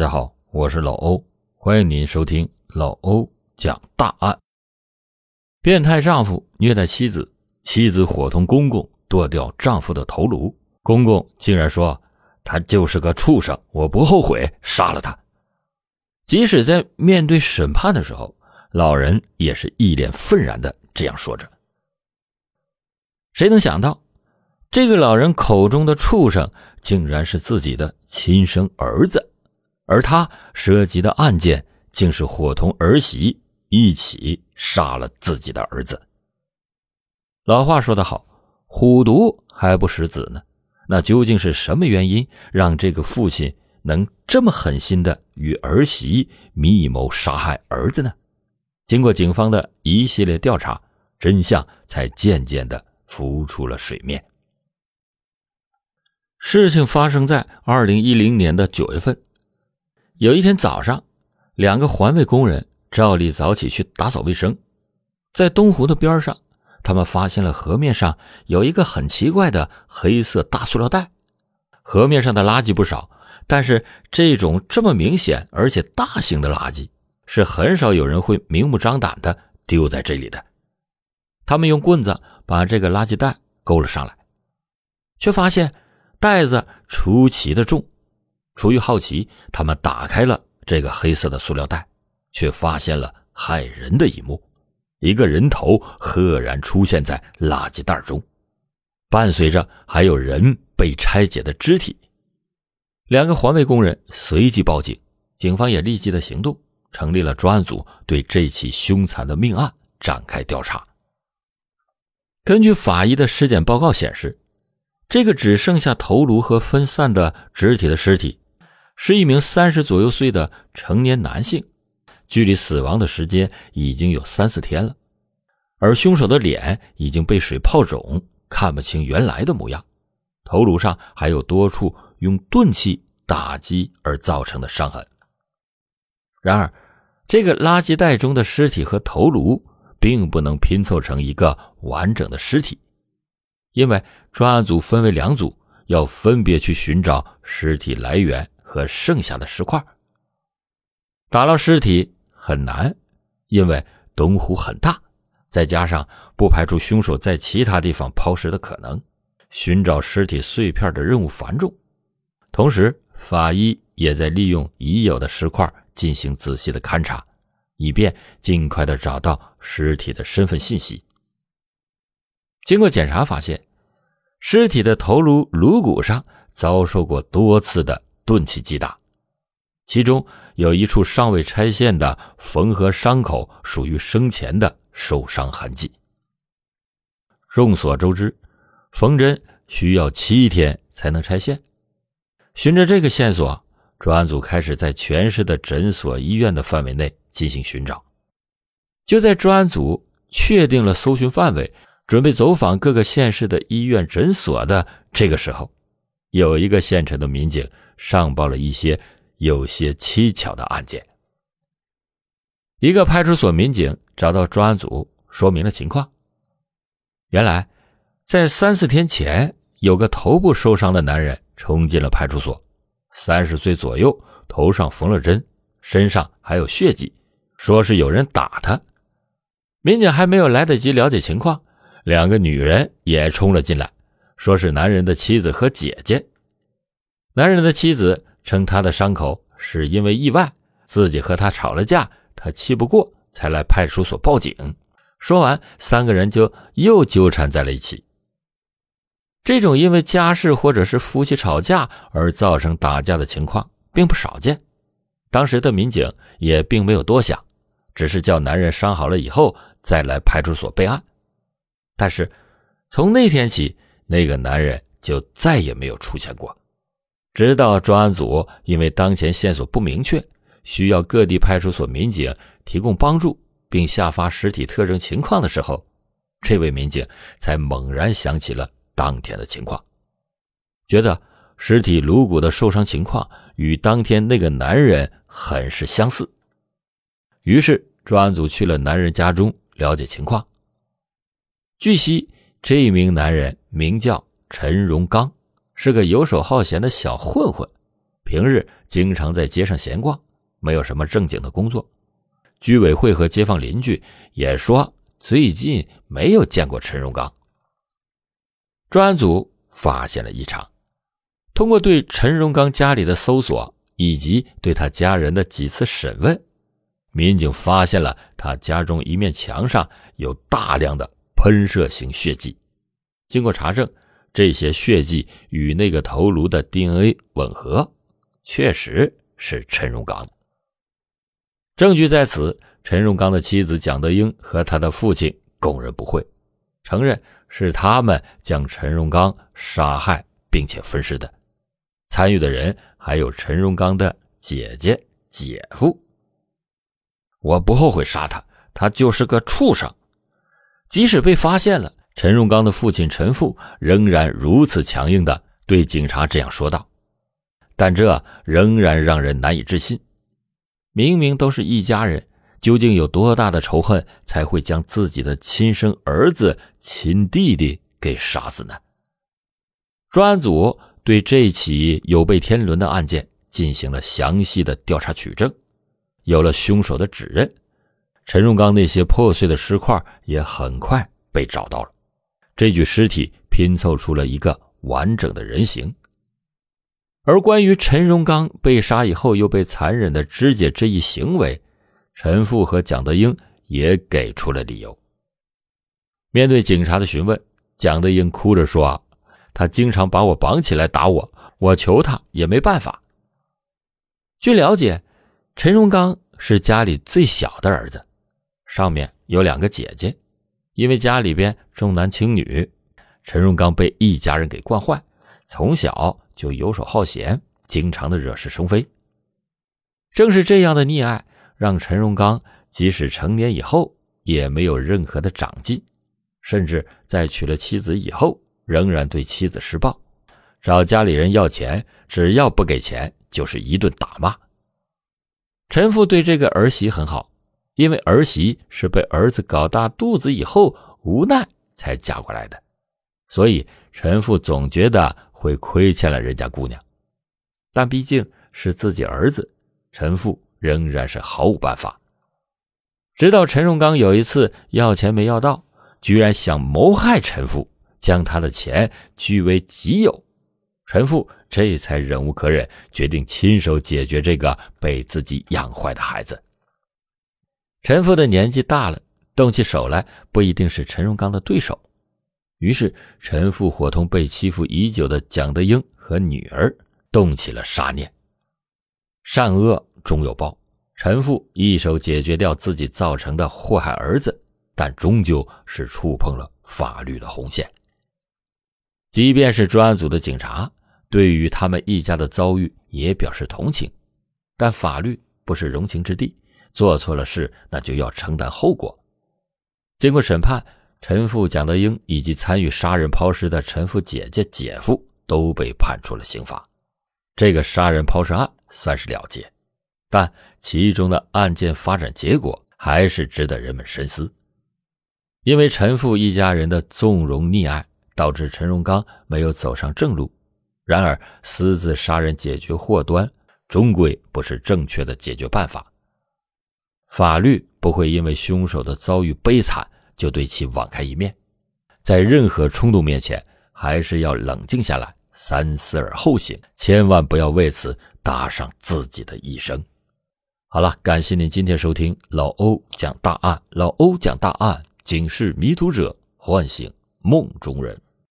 大家好，我是老欧，欢迎您收听老欧讲大案。变态丈夫虐待妻子，妻子伙同公公剁掉丈夫的头颅，公公竟然说他就是个畜生，我不后悔杀了他。即使在面对审判的时候，老人也是一脸愤然的这样说着。谁能想到，这个老人口中的畜生，竟然是自己的亲生儿子？而他涉及的案件，竟是伙同儿媳一起杀了自己的儿子。老话说得好，“虎毒还不食子呢。”那究竟是什么原因，让这个父亲能这么狠心的与儿媳密谋杀害儿子呢？经过警方的一系列调查，真相才渐渐的浮出了水面。事情发生在二零一零年的九月份。有一天早上，两个环卫工人照例早起去打扫卫生，在东湖的边上，他们发现了河面上有一个很奇怪的黑色大塑料袋。河面上的垃圾不少，但是这种这么明显而且大型的垃圾，是很少有人会明目张胆的丢在这里的。他们用棍子把这个垃圾袋勾了上来，却发现袋子出奇的重。出于好奇，他们打开了这个黑色的塑料袋，却发现了骇人的一幕：一个人头赫然出现在垃圾袋中，伴随着还有人被拆解的肢体。两个环卫工人随即报警，警方也立即的行动，成立了专案组，对这起凶残的命案展开调查。根据法医的尸检报告显示，这个只剩下头颅和分散的肢体的尸体。是一名三十左右岁的成年男性，距离死亡的时间已经有三四天了，而凶手的脸已经被水泡肿，看不清原来的模样，头颅上还有多处用钝器打击而造成的伤痕。然而，这个垃圾袋中的尸体和头颅并不能拼凑成一个完整的尸体，因为专案组分为两组，要分别去寻找尸体来源。和剩下的石块，打捞尸体很难，因为东湖很大，再加上不排除凶手在其他地方抛尸的可能，寻找尸体碎片的任务繁重。同时，法医也在利用已有的石块进行仔细的勘查，以便尽快的找到尸体的身份信息。经过检查发现，尸体的头颅颅骨上遭受过多次的。钝器击打，其中有一处尚未拆线的缝合伤口，属于生前的受伤痕迹。众所周知，缝针需要七天才能拆线。循着这个线索，专案组开始在全市的诊所、医院的范围内进行寻找。就在专案组确定了搜寻范围，准备走访各个县市的医院、诊所的这个时候，有一个县城的民警。上报了一些有些蹊跷的案件。一个派出所民警找到专案组，说明了情况。原来，在三四天前，有个头部受伤的男人冲进了派出所，三十岁左右，头上缝了针，身上还有血迹，说是有人打他。民警还没有来得及了解情况，两个女人也冲了进来，说是男人的妻子和姐姐。男人的妻子称，他的伤口是因为意外，自己和他吵了架，他气不过才来派出所报警。说完，三个人就又纠缠在了一起。这种因为家事或者是夫妻吵架而造成打架的情况并不少见。当时的民警也并没有多想，只是叫男人伤好了以后再来派出所备案。但是，从那天起，那个男人就再也没有出现过。直到专案组因为当前线索不明确，需要各地派出所民警提供帮助，并下发尸体特征情况的时候，这位民警才猛然想起了当天的情况，觉得尸体颅骨的受伤情况与当天那个男人很是相似，于是专案组去了男人家中了解情况。据悉，这名男人名叫陈荣刚。是个游手好闲的小混混，平日经常在街上闲逛，没有什么正经的工作。居委会和街坊邻居也说，最近没有见过陈荣刚。专案组发现了异常，通过对陈荣刚家里的搜索以及对他家人的几次审问，民警发现了他家中一面墙上有大量的喷射型血迹。经过查证，这些血迹与那个头颅的 DNA 吻合，确实是陈荣刚。证据在此，陈荣刚的妻子蒋德英和他的父亲供认不讳，承认是他们将陈荣刚杀害并且分尸的。参与的人还有陈荣刚的姐姐、姐夫。我不后悔杀他，他就是个畜生。即使被发现了，陈荣刚的父亲陈父仍然如此强硬的对警察这样说道，但这仍然让人难以置信。明明都是一家人，究竟有多大的仇恨才会将自己的亲生儿子、亲弟弟给杀死呢？专案组对这起有悖天伦的案件进行了详细的调查取证，有了凶手的指认，陈荣刚那些破碎的尸块也很快被找到了，这具尸体拼凑出了一个完整的人形。而关于陈荣刚被杀以后又被残忍的肢解这一行为，陈父和蒋德英也给出了理由。面对警察的询问，蒋德英哭着说：“他经常把我绑起来打我，我求他也没办法。”据了解，陈荣刚是家里最小的儿子，上面有两个姐姐。因为家里边重男轻女，陈荣刚被一家人给惯坏，从小。就游手好闲，经常的惹是生非。正是这样的溺爱，让陈荣刚即使成年以后也没有任何的长进，甚至在娶了妻子以后，仍然对妻子施暴，找家里人要钱，只要不给钱，就是一顿打骂。陈父对这个儿媳很好，因为儿媳是被儿子搞大肚子以后无奈才嫁过来的，所以陈父总觉得。会亏欠了人家姑娘，但毕竟是自己儿子，陈父仍然是毫无办法。直到陈荣刚有一次要钱没要到，居然想谋害陈父，将他的钱据为己有，陈父这才忍无可忍，决定亲手解决这个被自己养坏的孩子。陈父的年纪大了，动起手来不一定是陈荣刚的对手。于是，陈父伙同被欺负已久的蒋德英和女儿动起了杀念。善恶终有报，陈父一手解决掉自己造成的祸害儿子，但终究是触碰了法律的红线。即便是专案组的警察，对于他们一家的遭遇也表示同情，但法律不是容情之地，做错了事那就要承担后果。经过审判。陈父蒋德英以及参与杀人抛尸的陈父姐姐、姐夫都被判处了刑罚，这个杀人抛尸案算是了结，但其中的案件发展结果还是值得人们深思。因为陈父一家人的纵容溺爱，导致陈荣刚没有走上正路。然而，私自杀人解决祸端，终归不是正确的解决办法。法律不会因为凶手的遭遇悲惨。就对其网开一面，在任何冲动面前，还是要冷静下来，三思而后行，千万不要为此搭上自己的一生。好了，感谢您今天收听老欧讲大案，老欧讲大案，警示迷途者，唤醒梦中人。